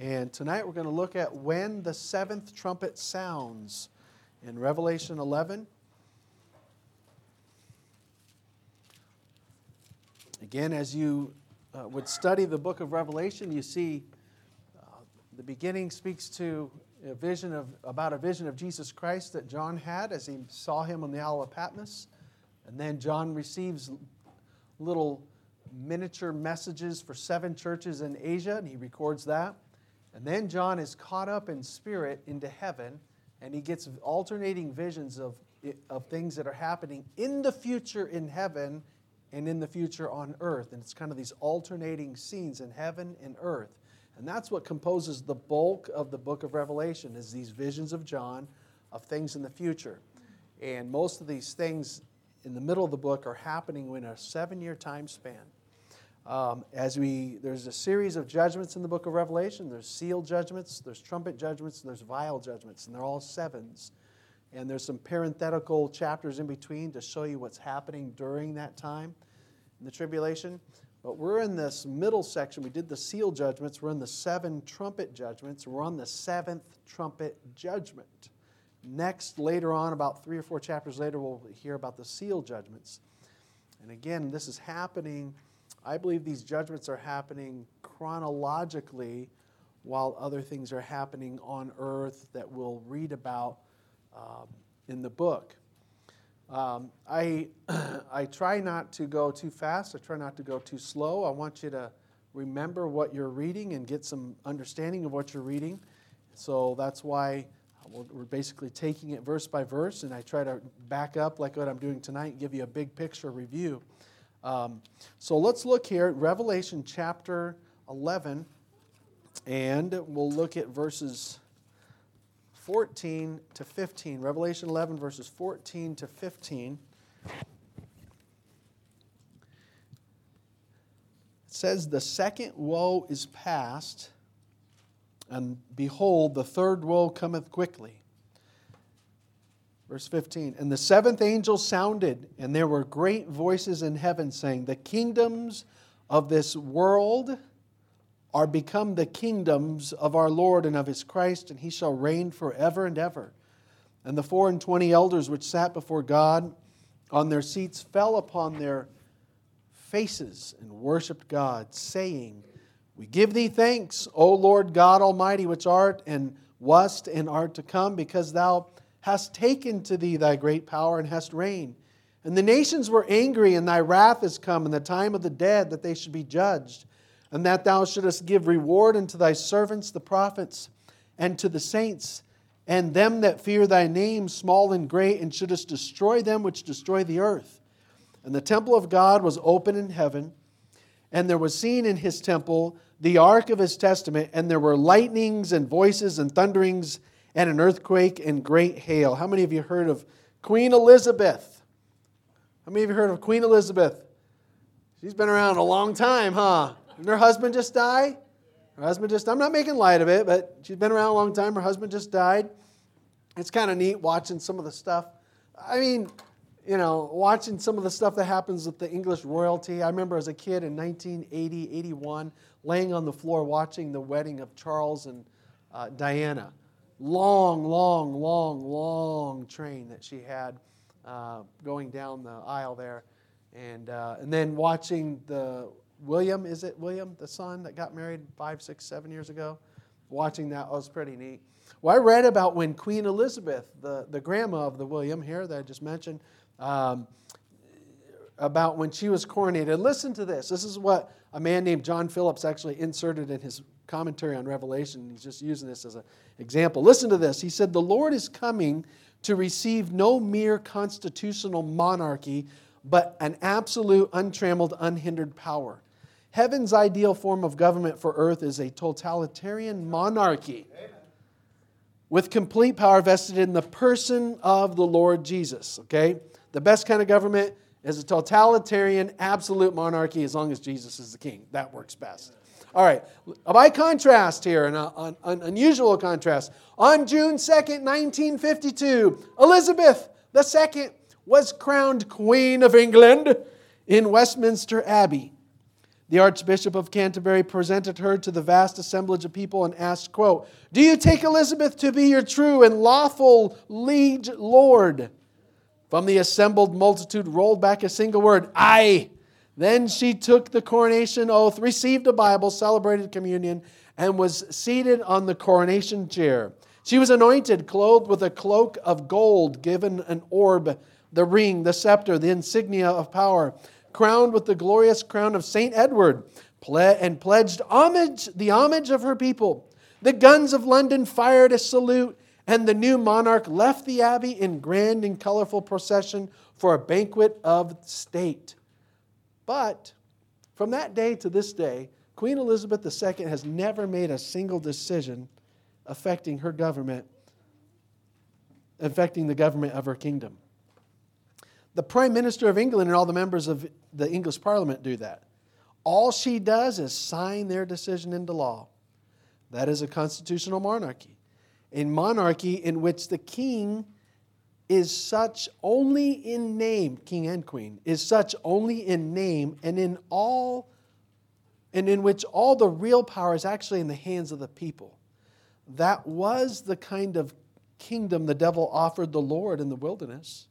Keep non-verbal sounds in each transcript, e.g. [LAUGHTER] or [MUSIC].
And tonight we're going to look at when the seventh trumpet sounds in Revelation 11. Again, as you uh, would study the book of Revelation, you see uh, the beginning speaks to a vision of, about a vision of Jesus Christ that John had as he saw him on the Isle of Patmos. And then John receives little miniature messages for seven churches in Asia, and he records that. And then John is caught up in spirit into heaven, and he gets alternating visions of, of things that are happening in the future in heaven and in the future on earth. And it's kind of these alternating scenes in heaven and earth. And that's what composes the bulk of the book of Revelation is these visions of John of things in the future. And most of these things in the middle of the book are happening in a seven-year time span. Um, as we, there's a series of judgments in the book of Revelation. There's seal judgments, there's trumpet judgments, and there's vial judgments, and they're all sevens. And there's some parenthetical chapters in between to show you what's happening during that time in the tribulation. But we're in this middle section. We did the seal judgments. We're in the seven trumpet judgments. We're on the seventh trumpet judgment. Next, later on, about three or four chapters later, we'll hear about the seal judgments. And again, this is happening I believe these judgments are happening chronologically while other things are happening on earth that we'll read about um, in the book. Um, I, [CLEARS THROAT] I try not to go too fast, I try not to go too slow. I want you to remember what you're reading and get some understanding of what you're reading. So that's why we're basically taking it verse by verse, and I try to back up like what I'm doing tonight and give you a big picture review. Um, so let's look here at Revelation chapter 11, and we'll look at verses 14 to 15. Revelation 11, verses 14 to 15. It says, The second woe is past, and behold, the third woe cometh quickly. Verse 15 And the seventh angel sounded, and there were great voices in heaven saying, The kingdoms of this world are become the kingdoms of our Lord and of his Christ, and he shall reign forever and ever. And the four and twenty elders which sat before God on their seats fell upon their faces and worshiped God, saying, We give thee thanks, O Lord God Almighty, which art and wast and art to come, because thou hast taken to thee thy great power and hast reigned. And the nations were angry, and thy wrath is come, and the time of the dead that they should be judged, and that thou shouldest give reward unto thy servants, the prophets, and to the saints, and them that fear thy name, small and great, and shouldest destroy them which destroy the earth. And the temple of God was open in heaven, and there was seen in his temple the ark of his testament, and there were lightnings and voices and thunderings and an earthquake and great hail. How many of you heard of Queen Elizabeth? How many of you heard of Queen Elizabeth? She's been around a long time, huh? Didn't her husband just die? Her husband just, I'm not making light of it, but she's been around a long time. Her husband just died. It's kind of neat watching some of the stuff. I mean, you know, watching some of the stuff that happens with the English royalty. I remember as a kid in 1980, 81, laying on the floor watching the wedding of Charles and uh, Diana long, long, long, long train that she had uh, going down the aisle there. And, uh, and then watching the William, is it William, the son that got married five, six, seven years ago? Watching that was pretty neat. Well, I read about when Queen Elizabeth, the, the grandma of the William here that I just mentioned, um, about when she was coronated. Listen to this. This is what a man named John Phillips actually inserted in his commentary on Revelation. He's just using this as an example. Listen to this. He said, The Lord is coming to receive no mere constitutional monarchy, but an absolute, untrammeled, unhindered power. Heaven's ideal form of government for earth is a totalitarian monarchy with complete power vested in the person of the Lord Jesus. Okay? The best kind of government is a totalitarian, absolute monarchy as long as Jesus is the king. That works best. All right, by contrast here, an, uh, an, an unusual contrast, on June 2nd, 1952, Elizabeth II was crowned Queen of England in Westminster Abbey. The Archbishop of Canterbury presented her to the vast assemblage of people and asked, quote, Do you take Elizabeth to be your true and lawful liege lord? From the assembled multitude rolled back a single word, Aye. Then she took the coronation oath, received a Bible, celebrated communion, and was seated on the coronation chair. She was anointed, clothed with a cloak of gold, given an orb, the ring, the scepter, the insignia of power, crowned with the glorious crown of Saint Edward, and pledged homage, the homage of her people. The guns of London fired a salute, and the new monarch left the abbey in grand and colorful procession for a banquet of state. But from that day to this day, Queen Elizabeth II has never made a single decision affecting her government, affecting the government of her kingdom. The Prime Minister of England and all the members of the English Parliament do that. All she does is sign their decision into law. That is a constitutional monarchy. A monarchy in which the king is such only in name, king and queen, is such only in name and in all and in which all the real power is actually in the hands of the people. That was the kind of kingdom the devil offered the Lord in the wilderness.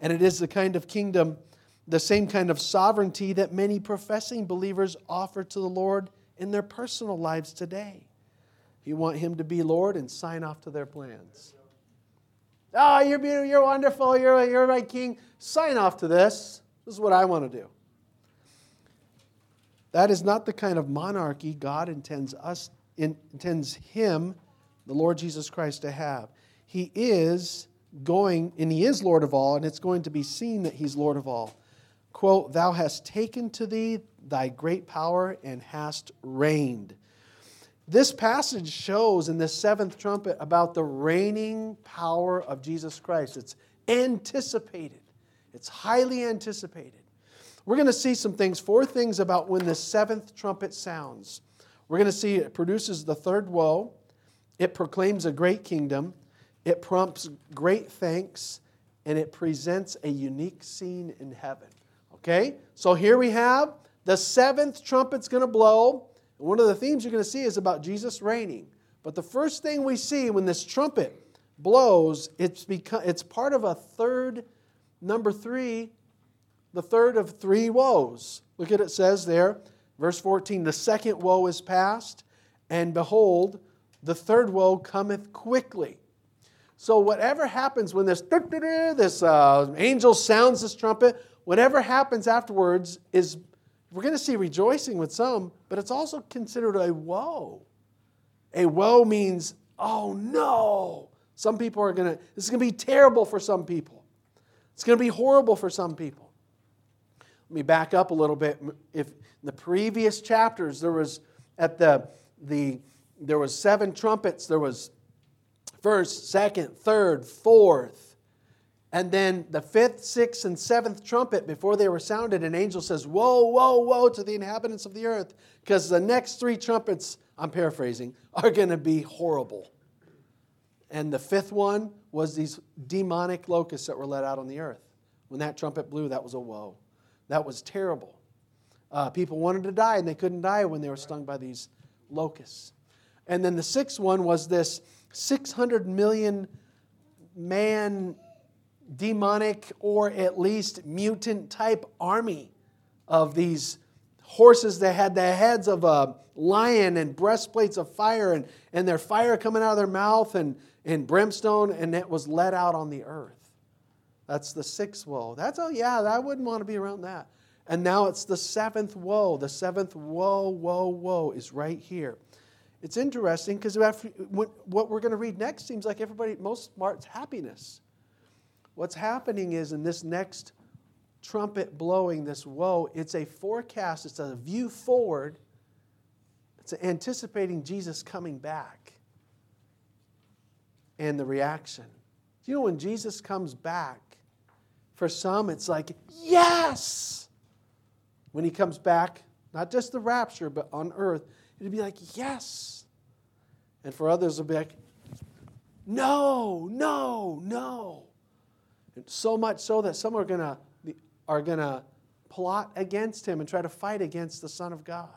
And it is the kind of kingdom, the same kind of sovereignty that many professing believers offer to the Lord in their personal lives today. You want him to be Lord and sign off to their plans. Oh, you're beautiful, you're wonderful, you're, you're my king. Sign off to this. This is what I want to do. That is not the kind of monarchy God intends us intends him, the Lord Jesus Christ, to have. He is going, and he is Lord of all, and it's going to be seen that he's Lord of all. Quote, Thou hast taken to thee thy great power and hast reigned. This passage shows in the seventh trumpet about the reigning power of Jesus Christ. It's anticipated, it's highly anticipated. We're going to see some things, four things about when the seventh trumpet sounds. We're going to see it produces the third woe, it proclaims a great kingdom, it prompts great thanks, and it presents a unique scene in heaven. Okay? So here we have the seventh trumpet's going to blow. One of the themes you're going to see is about Jesus reigning. But the first thing we see when this trumpet blows, it's, become, it's part of a third, number three, the third of three woes. Look at it says there, verse 14 the second woe is past, and behold, the third woe cometh quickly. So, whatever happens when this, this uh, angel sounds this trumpet, whatever happens afterwards is we're going to see rejoicing with some, but it's also considered a woe. A woe means, oh no. Some people are going to, this is going to be terrible for some people. It's going to be horrible for some people. Let me back up a little bit. If in the previous chapters there was at the the there was seven trumpets, there was first, second, third, fourth, and then the fifth, sixth, and seventh trumpet, before they were sounded, an angel says, Woe, woe, woe to the inhabitants of the earth, because the next three trumpets, I'm paraphrasing, are going to be horrible. And the fifth one was these demonic locusts that were let out on the earth. When that trumpet blew, that was a woe. That was terrible. Uh, people wanted to die, and they couldn't die when they were stung by these locusts. And then the sixth one was this 600 million man demonic or at least mutant type army of these horses that had the heads of a lion and breastplates of fire and, and their fire coming out of their mouth and, and brimstone and it was let out on the earth. That's the sixth woe. That's oh yeah i wouldn't want to be around that. And now it's the seventh woe. The seventh woe woe woe is right here. It's interesting because what we're going to read next seems like everybody most smart's happiness What's happening is in this next trumpet blowing, this woe, it's a forecast, it's a view forward, it's anticipating Jesus coming back and the reaction. You know when Jesus comes back, for some it's like, yes! When he comes back, not just the rapture, but on earth, it'd be like, yes! And for others, it'll be like, no, no, no. So much so that some are going are to plot against him and try to fight against the Son of God.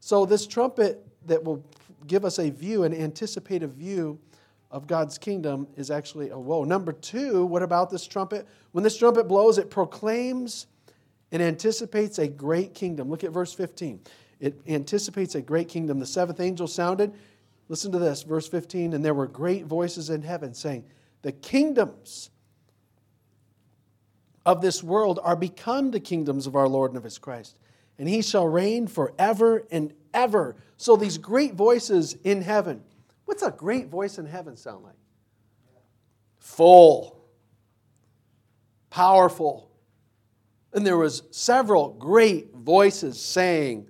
So, this trumpet that will give us a view, an anticipative view of God's kingdom, is actually a woe. Number two, what about this trumpet? When this trumpet blows, it proclaims and anticipates a great kingdom. Look at verse 15. It anticipates a great kingdom. The seventh angel sounded. Listen to this, verse 15. And there were great voices in heaven saying, The kingdoms of this world are become the kingdoms of our Lord and of his Christ, and he shall reign forever and ever. So these great voices in heaven. What's a great voice in heaven sound like? Full, powerful. And there was several great voices saying,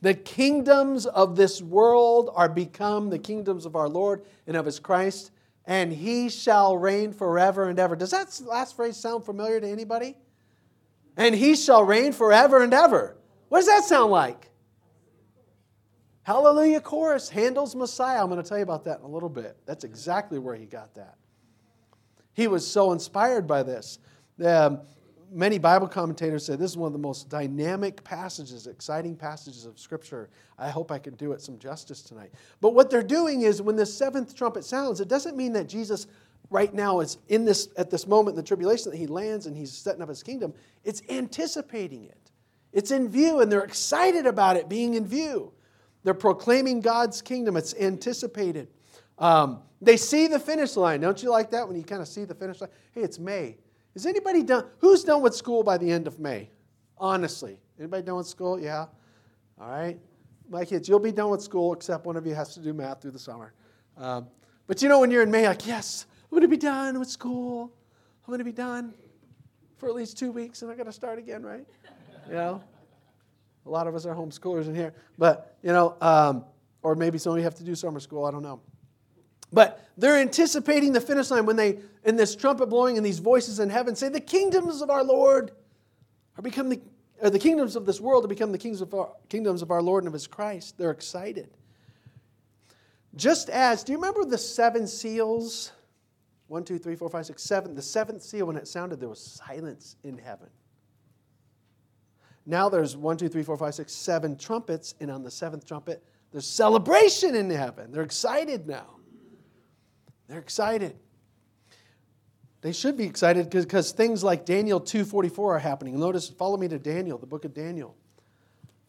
the kingdoms of this world are become the kingdoms of our Lord and of his Christ, and he shall reign forever and ever. Does that last phrase sound familiar to anybody? And he shall reign forever and ever. What does that sound like? Hallelujah chorus, Handel's Messiah. I'm going to tell you about that in a little bit. That's exactly where he got that. He was so inspired by this. Um, many Bible commentators say this is one of the most dynamic passages, exciting passages of Scripture. I hope I can do it some justice tonight. But what they're doing is when the seventh trumpet sounds, it doesn't mean that Jesus right now is in this at this moment in the tribulation that he lands and he's setting up his kingdom. It's anticipating it. It's in view, and they're excited about it being in view. They're proclaiming God's kingdom. It's anticipated. Um, they see the finish line. Don't you like that when you kind of see the finish line? Hey, it's May. Is anybody done? Who's done with school by the end of May? Honestly. Anybody done with school? Yeah. All right. My kids, you'll be done with school except one of you has to do math through the summer. Um, but you know, when you're in May, like, yes, I'm going to be done with school. I'm going to be done for at least two weeks and I got to start again, right? You know? A lot of us are homeschoolers in here. But, you know, um, or maybe some of you have to do summer school. I don't know. But they're anticipating the finish line when they, in this trumpet blowing and these voices in heaven, say, The kingdoms of our Lord are become the, the kingdoms of this world to become the kings of our, kingdoms of our Lord and of his Christ. They're excited. Just as, do you remember the seven seals? One, two, three, four, five, six, seven. The seventh seal, when it sounded, there was silence in heaven. Now there's one, two, three, four, five, six, seven trumpets, and on the seventh trumpet, there's celebration in heaven. They're excited now. They're excited. They should be excited because things like Daniel 2:44 are happening. Notice, follow me to Daniel, the book of Daniel.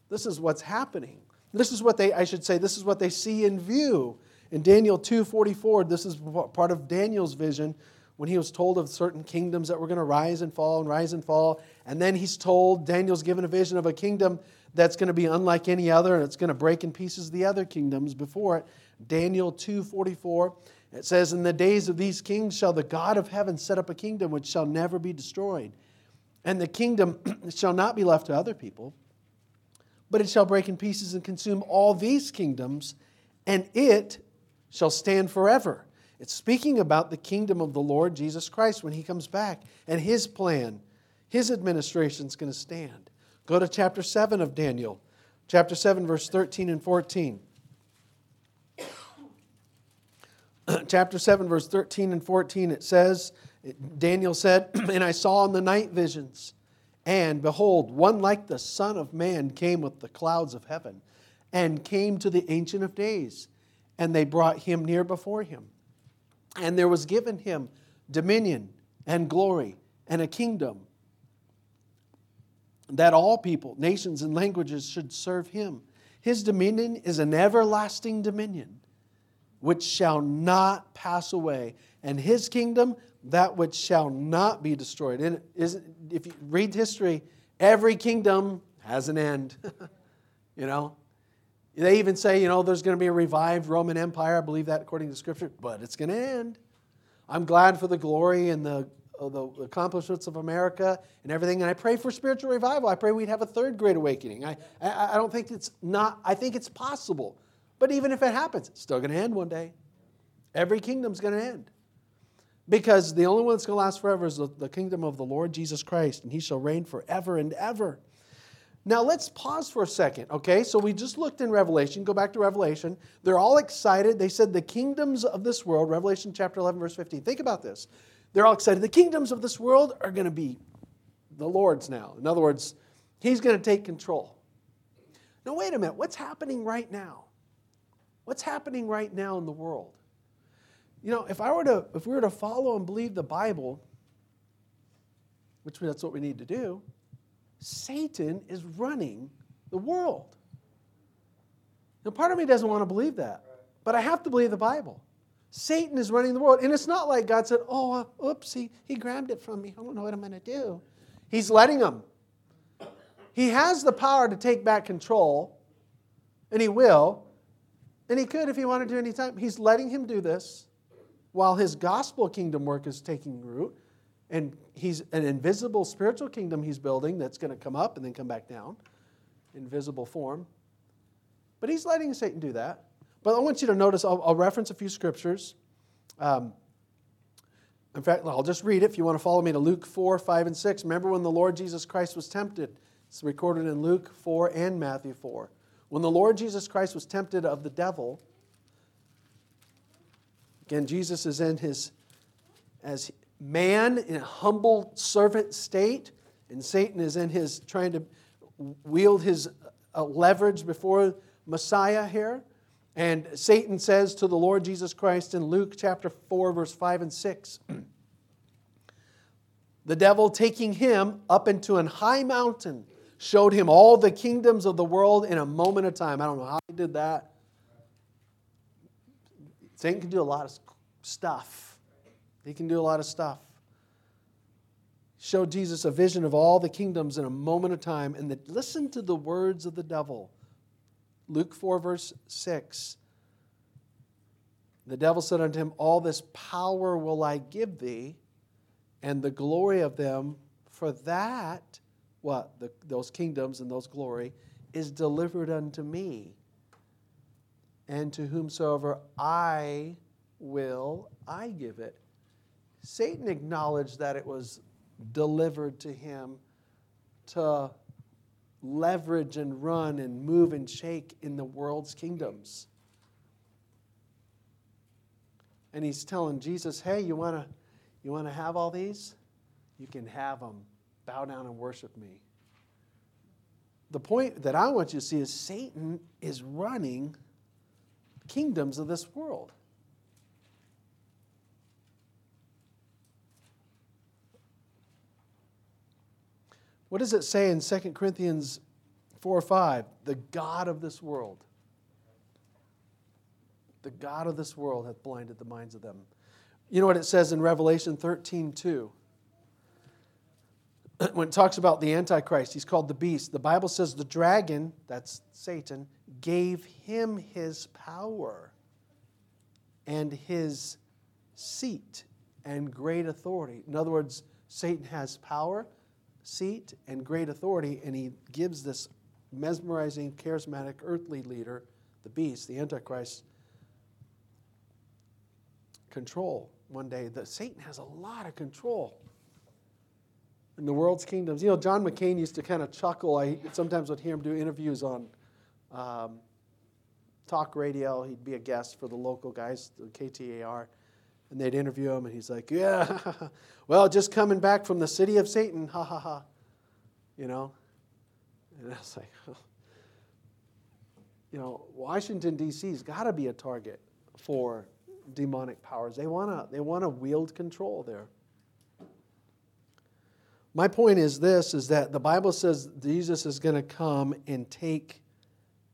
This is what's happening. This is what they, I should say, this is what they see in view. In Daniel 2:44, this is part of Daniel's vision when he was told of certain kingdoms that were going to rise and fall and rise and fall. And then he's told, Daniel's given a vision of a kingdom that's going to be unlike any other, and it's going to break in pieces the other kingdoms before it. Daniel 2:44. It says, In the days of these kings shall the God of heaven set up a kingdom which shall never be destroyed. And the kingdom [CLEARS THROAT] shall not be left to other people, but it shall break in pieces and consume all these kingdoms, and it shall stand forever. It's speaking about the kingdom of the Lord Jesus Christ when he comes back and his plan, his administration is going to stand. Go to chapter 7 of Daniel, chapter 7, verse 13 and 14. [CLEARS THROAT] chapter 7, verse 13 and 14, it says, Daniel said, [CLEARS THROAT] And I saw in the night visions, and behold, one like the Son of Man came with the clouds of heaven, and came to the Ancient of Days, and they brought him near before him. And there was given him dominion and glory and a kingdom that all people, nations, and languages should serve him. His dominion is an everlasting dominion which shall not pass away, and his kingdom that which shall not be destroyed. And if you read history, every kingdom has an end. [LAUGHS] you know, they even say, you know, there's going to be a revived Roman Empire. I believe that according to Scripture, but it's going to end. I'm glad for the glory and the, uh, the accomplishments of America and everything, and I pray for spiritual revival. I pray we'd have a third great awakening. I, I, I don't think it's not, I think it's possible. But even if it happens, it's still going to end one day. Every kingdom's going to end. Because the only one that's going to last forever is the, the kingdom of the Lord Jesus Christ, and he shall reign forever and ever. Now let's pause for a second, okay? So we just looked in Revelation. Go back to Revelation. They're all excited. They said the kingdoms of this world, Revelation chapter 11, verse 15. Think about this. They're all excited. The kingdoms of this world are going to be the Lord's now. In other words, He's going to take control. Now, wait a minute. What's happening right now? What's happening right now in the world? You know, if I were to, if we were to follow and believe the Bible, which that's what we need to do, Satan is running the world. Now, part of me doesn't want to believe that, but I have to believe the Bible. Satan is running the world. And it's not like God said, oh, uh, oops, he, he grabbed it from me. I don't know what I'm going to do. He's letting him. He has the power to take back control, and he will. And he could if he wanted to anytime. He's letting him do this while his gospel kingdom work is taking root. And he's an invisible spiritual kingdom he's building that's going to come up and then come back down invisible form. But he's letting Satan do that. But I want you to notice, I'll, I'll reference a few scriptures. Um, in fact, I'll just read it if you want to follow me to Luke 4, 5, and 6. Remember when the Lord Jesus Christ was tempted? It's recorded in Luke 4 and Matthew 4. When the Lord Jesus Christ was tempted of the devil, again, Jesus is in his, as man in a humble servant state, and Satan is in his trying to wield his uh, leverage before Messiah here. And Satan says to the Lord Jesus Christ in Luke chapter 4, verse 5 and 6 [CLEARS THROAT] The devil taking him up into an high mountain showed him all the kingdoms of the world in a moment of time. I don't know how he did that. Satan can do a lot of stuff. He can do a lot of stuff. Showed Jesus a vision of all the kingdoms in a moment of time. And the, listen to the words of the devil. Luke 4, verse 6. The devil said unto him, All this power will I give thee, and the glory of them, for that, what? The, those kingdoms and those glory, is delivered unto me. And to whomsoever I will, I give it. Satan acknowledged that it was delivered to him to leverage and run and move and shake in the world's kingdoms. And he's telling Jesus, hey, you want to you wanna have all these? You can have them. Bow down and worship me. The point that I want you to see is Satan is running kingdoms of this world. What does it say in 2 Corinthians 4 or 5? The God of this world. The God of this world hath blinded the minds of them. You know what it says in Revelation 13 2? [CLEARS THROAT] When it talks about the Antichrist, he's called the beast. The Bible says the dragon, that's Satan, gave him his power and his seat and great authority. In other words, Satan has power seat and great authority, and he gives this mesmerizing, charismatic earthly leader, the beast, the Antichrist, control one day. That Satan has a lot of control in the world's kingdoms. You know, John McCain used to kind of chuckle. I sometimes would hear him do interviews on um, talk radio. He'd be a guest for the local guys, the KTAR and they'd interview him, and he's like, Yeah, [LAUGHS] well, just coming back from the city of Satan, ha ha ha. You know? And I was like. [LAUGHS] You know, Washington, D.C.'s got to be a target for demonic powers. They want to they wanna wield control there. My point is this is that the Bible says Jesus is going to come and take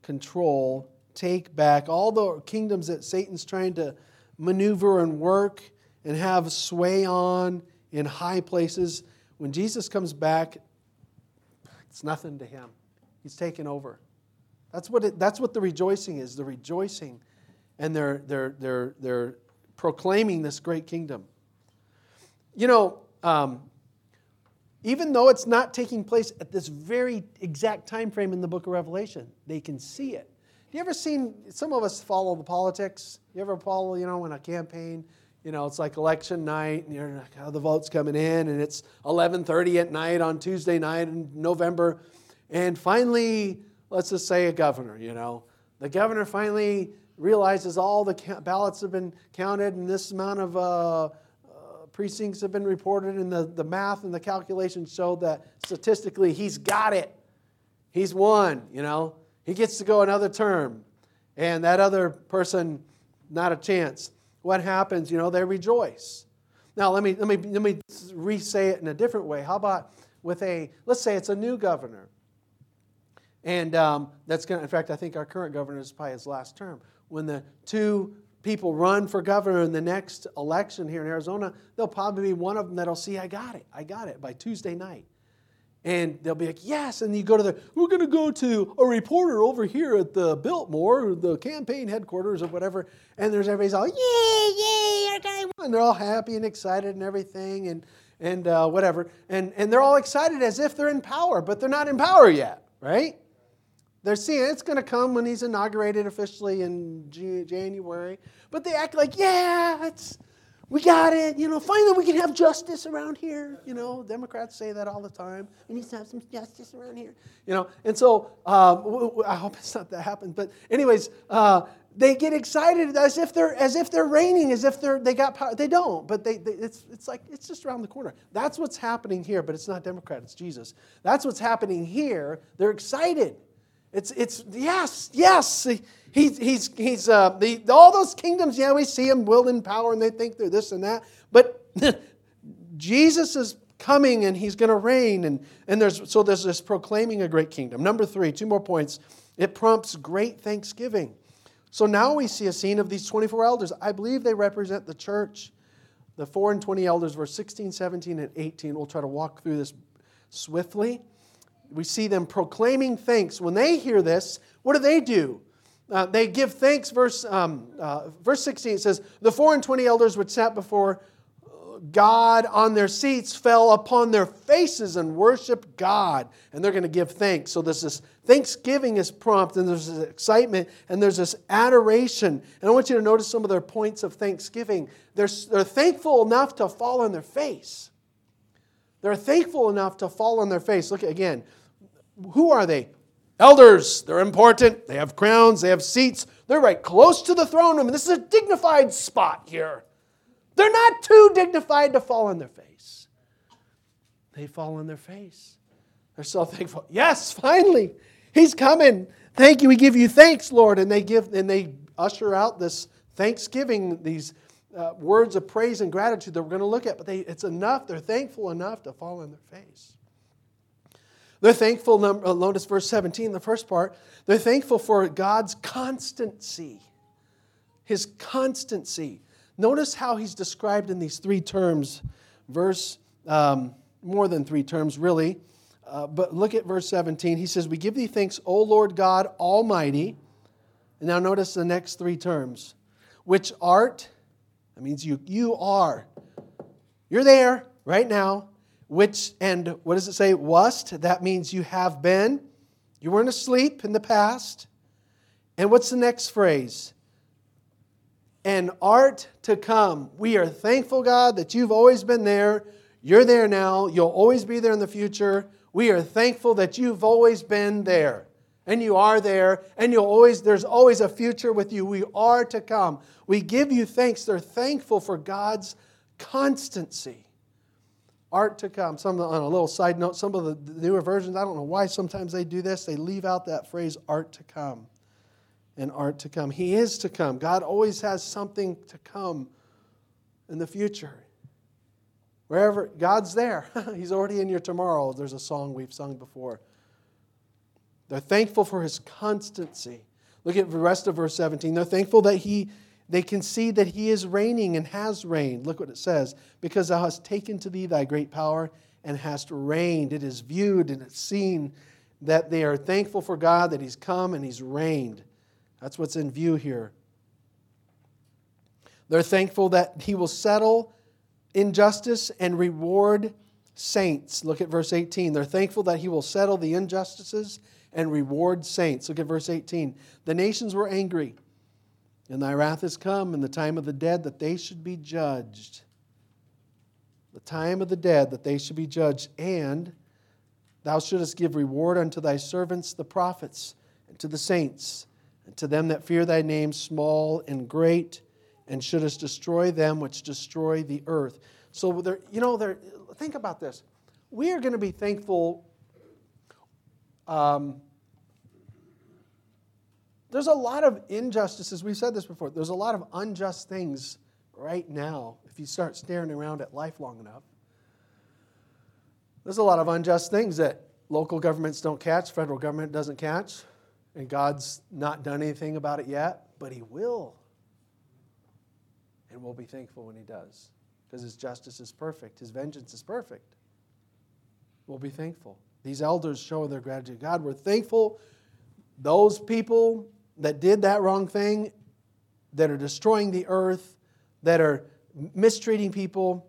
control, take back all the kingdoms that Satan's trying to maneuver and work and have sway on in high places. When Jesus comes back, it's nothing to him. He's taken over. That's what, it, that's what the rejoicing is the rejoicing. And they're, they're, they're, they're proclaiming this great kingdom. You know, um, even though it's not taking place at this very exact time frame in the book of Revelation, they can see it. You ever seen, some of us follow the politics. You ever follow, you know, in a campaign, you know, it's like election night and you're like, how the vote's coming in and it's 11.30 at night on Tuesday night in November. And finally, let's just say a governor, you know. The governor finally realizes all the ballots have been counted and this amount of uh, precincts have been reported, and the, the math and the calculations show that statistically he's got it. He's won, you know. He gets to go another term, and that other person, not a chance. What happens? You know, they rejoice. Now, let me, let me, let me re say it in a different way. How about with a, let's say it's a new governor. And um, that's going to, in fact, I think our current governor is probably his last term. When the two people run for governor in the next election here in Arizona, there'll probably be one of them that'll see, I got it, I got it by Tuesday night. And they'll be like, yes. And you go to the, we're going to go to a reporter over here at the Biltmore, the campaign headquarters or whatever. And there's everybody's all, yay, yay, our guy won. And they're all happy and excited and everything and, and uh, whatever. And, and they're all excited as if they're in power, but they're not in power yet, right? They're seeing it's going to come when he's inaugurated officially in January. But they act like, yeah, it's, we got it. You know, finally we can have justice around here. You know, Democrats say that all the time. We need to have some justice around here. You know, and so um, I hope it's not that happens. But anyways, uh, they get excited as if they're as if they're reigning, as if they're they got power. They don't, but they, they, it's it's like it's just around the corner. That's what's happening here. But it's not Democrat. It's Jesus. That's what's happening here. They're excited. It's, it's yes, yes. He's, he's, he's uh, the, all those kingdoms, yeah, we see them wielding power and they think they're this and that. But [LAUGHS] Jesus is coming and he's going to reign. And, and there's, so there's this proclaiming a great kingdom. Number three, two more points. It prompts great thanksgiving. So now we see a scene of these 24 elders. I believe they represent the church. The 4 and 20 elders, verse 16, 17, and 18. We'll try to walk through this swiftly we see them proclaiming thanks. When they hear this, what do they do? Uh, they give thanks. Verse, um, uh, verse 16 says, The four and twenty elders which sat before God on their seats fell upon their faces and worshiped God. And they're going to give thanks. So there's this thanksgiving is prompt, and there's this excitement, and there's this adoration. And I want you to notice some of their points of thanksgiving. They're, they're thankful enough to fall on their face. They're thankful enough to fall on their face. Look again who are they? Elders. They're important. They have crowns. They have seats. They're right close to the throne room. This is a dignified spot here. They're not too dignified to fall on their face. They fall on their face. They're so [LAUGHS] thankful. Yes, finally, He's coming. Thank you. We give you thanks, Lord. And they give and they usher out this thanksgiving, these uh, words of praise and gratitude that we're going to look at. But they, it's enough. They're thankful enough to fall on their face. They're thankful, uh, notice verse 17, the first part, they're thankful for God's constancy. His constancy. Notice how he's described in these three terms, verse, um, more than three terms, really. Uh, but look at verse 17. He says, We give thee thanks, O Lord God Almighty. And now notice the next three terms, which art, that means you, you are. You're there right now which, and what does it say? Wast. That means you have been. You weren't asleep in the past. And what's the next phrase? And art to come. We are thankful, God, that you've always been there. You're there now. You'll always be there in the future. We are thankful that you've always been there. And you are there, and you'll always, there's always a future with you. We are to come. We give you thanks. They're thankful for God's constancy art to come. Some on a little side note, some of the newer versions, I don't know why sometimes they do this. They leave out that phrase art to come and art to come. He is to come. God always has something to come in the future. Wherever God's there, [LAUGHS] He's already in your tomorrow. There's a song we've sung before. They're thankful for His constancy. Look at the rest of verse 17. They're thankful that He they can see that he is reigning and has reigned. Look what it says. Because thou hast taken to thee thy great power and hast reigned. It is viewed and it's seen that they are thankful for God that he's come and he's reigned. That's what's in view here. They're thankful that he will settle injustice and reward saints. Look at verse 18. They're thankful that he will settle the injustices and reward saints. Look at verse 18. The nations were angry and thy wrath is come in the time of the dead that they should be judged. The time of the dead that they should be judged. And thou shouldest give reward unto thy servants the prophets, and to the saints, and to them that fear thy name, small and great, and shouldest destroy them which destroy the earth. So, there, you know, there, think about this. We are going to be thankful. Um, there's a lot of injustices. We've said this before. There's a lot of unjust things right now if you start staring around at life long enough. There's a lot of unjust things that local governments don't catch, federal government doesn't catch, and God's not done anything about it yet, but He will. And we'll be thankful when He does because His justice is perfect, His vengeance is perfect. We'll be thankful. These elders show their gratitude. God, we're thankful. Those people that did that wrong thing, that are destroying the earth, that are mistreating people,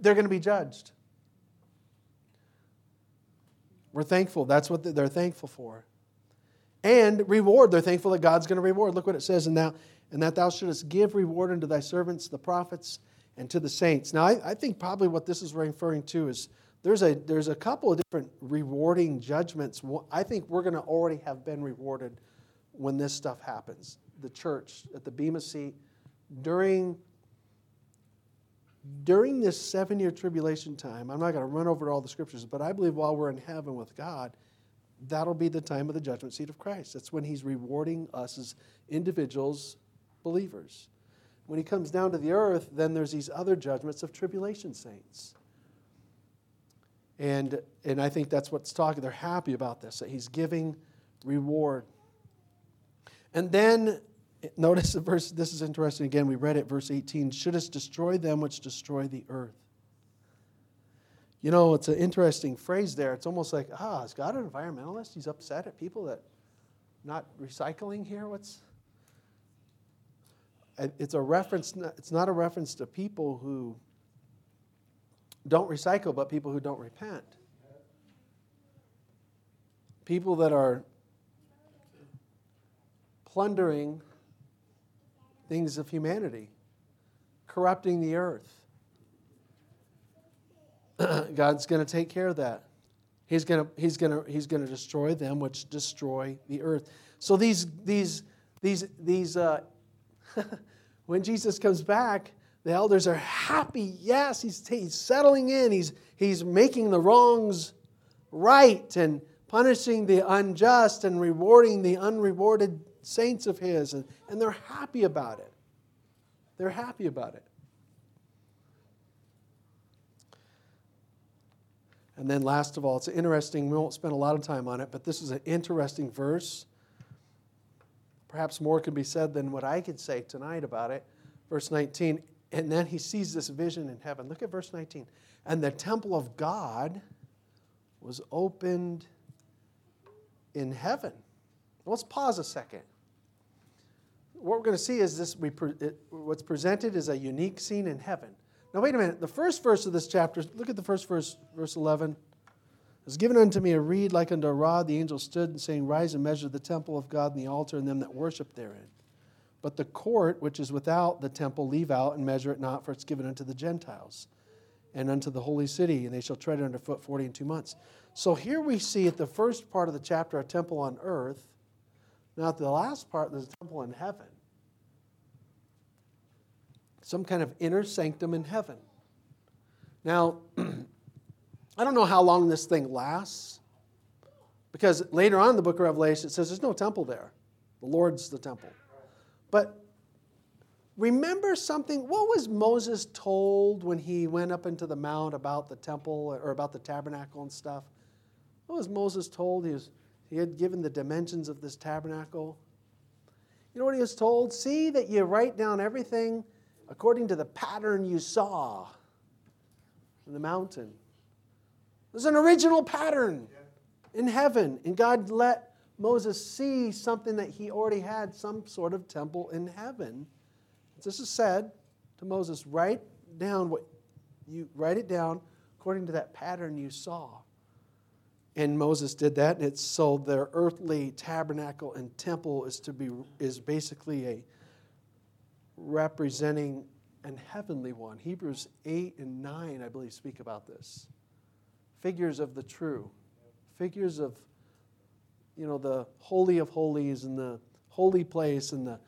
they're going to be judged. We're thankful. That's what they're thankful for. And reward. They're thankful that God's going to reward. Look what it says, and now, and that thou shouldest give reward unto thy servants, the prophets, and to the saints. Now, I, I think probably what this is referring to is there's a there's a couple of different rewarding judgments. I think we're going to already have been rewarded when this stuff happens. The church at the Bema seat during during this seven year tribulation time, I'm not going to run over all the scriptures, but I believe while we're in heaven with God, that'll be the time of the judgment seat of Christ. That's when He's rewarding us as individuals, believers. When He comes down to the earth, then there's these other judgments of tribulation saints. And, and I think that's what's talking. They're happy about this, that He's giving reward. And then Notice the verse, this is interesting again. We read it, verse 18. Shouldest destroy them which destroy the earth. You know, it's an interesting phrase there. It's almost like, ah, is God an environmentalist? He's upset at people that not recycling here? What's. It's a reference, it's not a reference to people who don't recycle, but people who don't repent. People that are plundering things of humanity, corrupting the earth. [CLEARS THROAT] God's going to take care of that. He's going to, he's going to, he's going to destroy them which destroy the earth. So these, these, these, these, uh, [LAUGHS] when Jesus comes back, the elders are happy. Yes, he's, he's settling in. He's, he's making the wrongs right and punishing the unjust and rewarding the unrewarded saints of his, and, and they're happy about it. They're happy about it. And then, last of all, it's interesting. We won't spend a lot of time on it, but this is an interesting verse. Perhaps more could be said than what I could say tonight about it. Verse 19. And then he sees this vision in heaven. Look at verse 19. And the temple of God was opened in heaven. Let's pause a second what we're going to see is this we pre, it, what's presented is a unique scene in heaven. Now, wait a minute. The first verse of this chapter, look at the first verse, verse 11. It was given unto me a reed like unto a rod. The angel stood, and saying, Rise and measure the temple of God and the altar and them that worship therein. But the court which is without the temple leave out and measure it not, for it's given unto the Gentiles and unto the holy city, and they shall tread it underfoot forty and two months. So here we see at the first part of the chapter a temple on earth. Now at the last part, there's a temple in heaven some kind of inner sanctum in heaven. Now, [CLEARS THROAT] I don't know how long this thing lasts, because later on in the book of Revelation it says there's no temple there. The Lord's the temple. But remember something? What was Moses told when he went up into the mount about the temple or about the tabernacle and stuff? What was Moses told? He, was, he had given the dimensions of this tabernacle. You know what he was told? See that you write down everything according to the pattern you saw in the mountain. There's an original pattern in heaven, and God let Moses see something that he already had, some sort of temple in heaven. This is said to Moses, write down what you write it down according to that pattern you saw. And Moses did that, and it's so their earthly tabernacle and temple is to be is basically a representing an heavenly one. Hebrews 8 and 9, I believe, speak about this. Figures of the true, figures of, you know, the holy of holies and the holy place and the,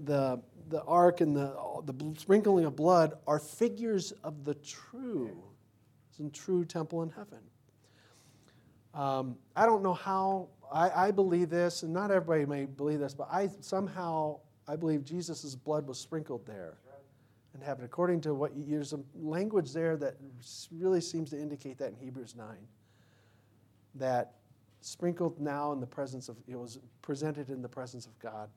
the, the ark and the, the sprinkling of blood are figures of the true, and true temple in heaven. Um, I don't know how I, I believe this, and not everybody may believe this, but I somehow I believe Jesus' blood was sprinkled there in heaven. According to what you, there's some language there that really seems to indicate that in Hebrews 9. That sprinkled now in the presence of, it was presented in the presence of God.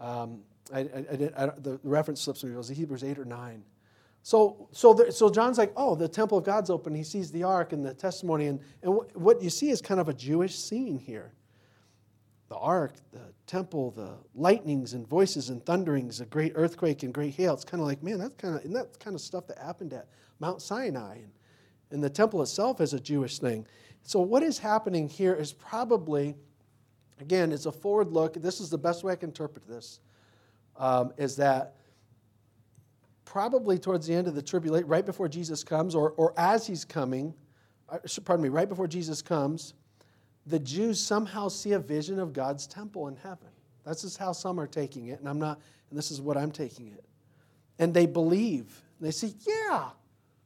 Um, I, I, I, did, the reference slips me, it was Hebrews 8 or 9. So, so, so John's like, oh, the temple of God's open. He sees the ark and the testimony. And, and what you see is kind of a Jewish scene here the ark, the temple, the lightnings and voices and thunderings, a great earthquake and great hail. It's kind of like, man, that's kind of, isn't that kind of stuff that happened at Mount Sinai? And, and the temple itself is a Jewish thing. So, what is happening here is probably, again, it's a forward look. This is the best way I can interpret this, um, is that probably towards the end of the tribulation, right before Jesus comes, or, or as he's coming, uh, pardon me, right before Jesus comes, the Jews somehow see a vision of God's temple in heaven. That's just how some are taking it, and I'm not, and this is what I'm taking it. And they believe. They say, yeah,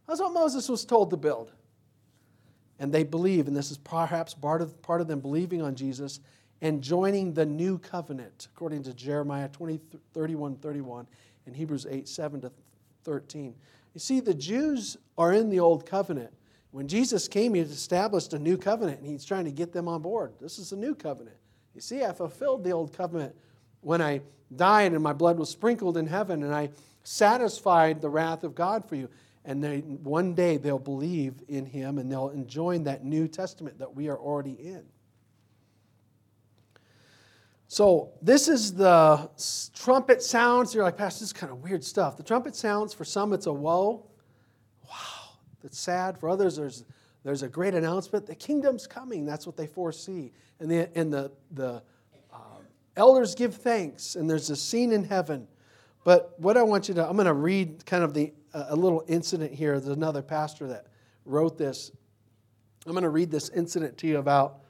that's what Moses was told to build. And they believe, and this is perhaps part of, part of them believing on Jesus and joining the new covenant, according to Jeremiah 20, 31, 31, and Hebrews 8, 7 to 13. You see, the Jews are in the old covenant, when Jesus came, he established a new covenant, and he's trying to get them on board. This is a new covenant. You see, I fulfilled the old covenant when I died and my blood was sprinkled in heaven, and I satisfied the wrath of God for you. And they, one day they'll believe in him and they'll enjoy that New Testament that we are already in. So, this is the trumpet sounds. You're like, Pastor, this is kind of weird stuff. The trumpet sounds, for some, it's a woe. Wow that's sad. For others, there's, there's a great announcement. The kingdom's coming. That's what they foresee. And the, and the, the uh, elders give thanks, and there's a scene in heaven. But what I want you to, I'm going to read kind of the, a little incident here. There's another pastor that wrote this. I'm going to read this incident to you about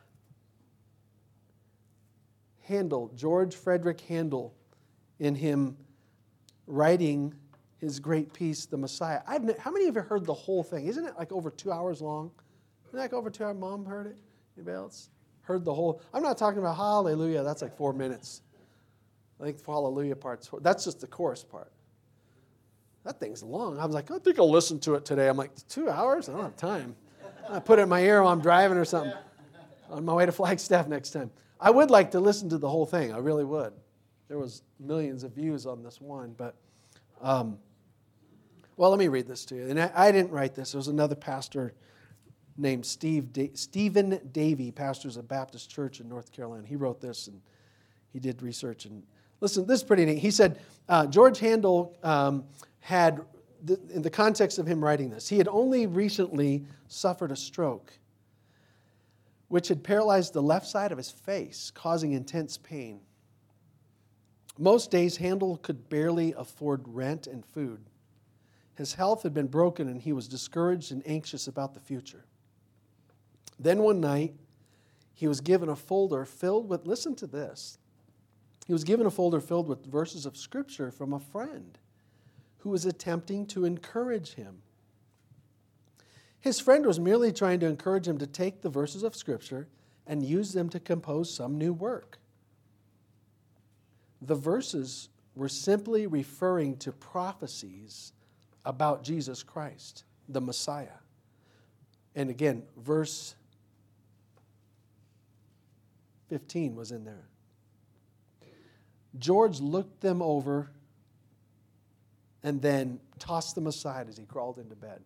Handel, George Frederick Handel, in him writing his great piece, The Messiah. I've, how many of you heard the whole thing? Isn't it like over two hours long? Isn't like over two hours? Mom heard it? Anybody else? Heard the whole. I'm not talking about hallelujah, that's like four minutes. I think the hallelujah part's, that's just the chorus part. That thing's long. I was like, I think I'll listen to it today. I'm like, two hours? I don't have time. I put it in my ear while I'm driving or something on my way to Flagstaff next time. I would like to listen to the whole thing. I really would. There was millions of views on this one, but um, well, let me read this to you. And I, I didn't write this. There was another pastor named Steve da- Stephen Davey, pastors a Baptist church in North Carolina. He wrote this and he did research. And listen, this is pretty neat. He said uh, George Handel um, had, in the context of him writing this, he had only recently suffered a stroke, which had paralyzed the left side of his face, causing intense pain. Most days, Handel could barely afford rent and food. His health had been broken and he was discouraged and anxious about the future. Then one night, he was given a folder filled with, listen to this. He was given a folder filled with verses of scripture from a friend who was attempting to encourage him. His friend was merely trying to encourage him to take the verses of scripture and use them to compose some new work. The verses were simply referring to prophecies about Jesus Christ, the Messiah. And again, verse 15 was in there. George looked them over and then tossed them aside as he crawled into bed.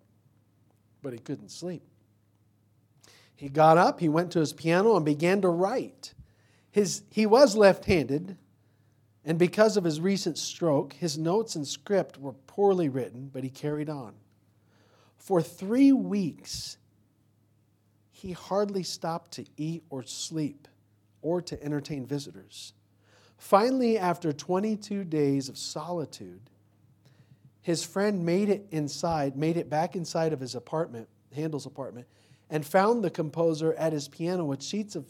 But he couldn't sleep. He got up, he went to his piano, and began to write. His, he was left handed, and because of his recent stroke, his notes and script were poorly written, but he carried on. For three weeks, he hardly stopped to eat or sleep or to entertain visitors. Finally, after 22 days of solitude, his friend made it inside, made it back inside of his apartment, Handel's apartment, and found the composer at his piano with sheets of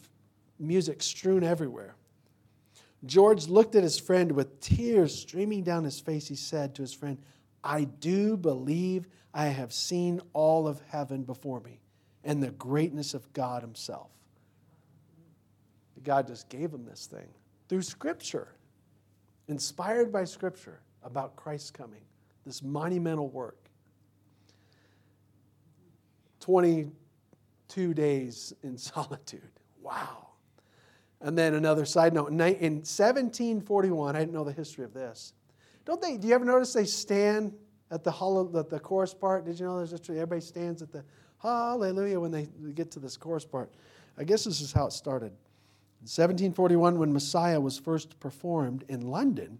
music strewn everywhere. George looked at his friend with tears streaming down his face. He said to his friend, I do believe I have seen all of heaven before me and the greatness of God Himself. God just gave him this thing through Scripture, inspired by Scripture about Christ's coming, this monumental work. 22 days in [LAUGHS] solitude. Wow. And then another side note in 1741, I didn't know the history of this. Don't they? Do you ever notice they stand at the hollow, the, the chorus part? Did you know there's a tree? Everybody stands at the hallelujah when they get to this chorus part. I guess this is how it started. In 1741, when Messiah was first performed in London,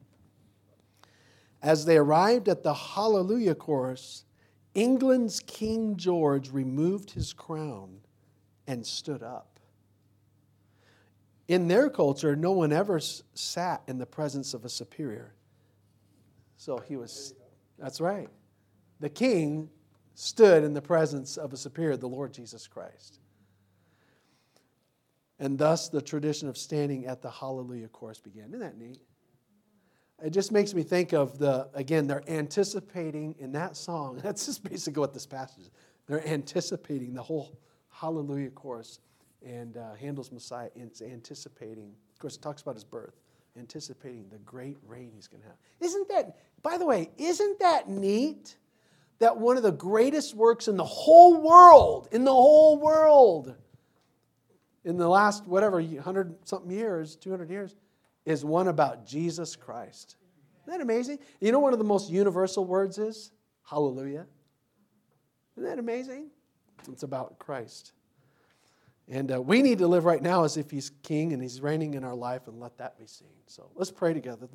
as they arrived at the Hallelujah chorus, England's King George removed his crown and stood up. In their culture, no one ever sat in the presence of a superior. So he was, that's right. The king stood in the presence of a superior, the Lord Jesus Christ. And thus the tradition of standing at the Hallelujah chorus began. Isn't that neat? It just makes me think of the, again, they're anticipating in that song. [LAUGHS] That's just basically what this passage is. They're anticipating the whole Hallelujah chorus. And uh, Handel's Messiah is anticipating, of course, it talks about his birth, anticipating the great reign he's going to have. Isn't that, by the way, isn't that neat? That one of the greatest works in the whole world, in the whole world, in the last, whatever, 100 something years, 200 years, is one about Jesus Christ. Isn't that amazing? You know, one of the most universal words is hallelujah. Isn't that amazing? It's about Christ. And uh, we need to live right now as if He's King and He's reigning in our life and let that be seen. So let's pray together.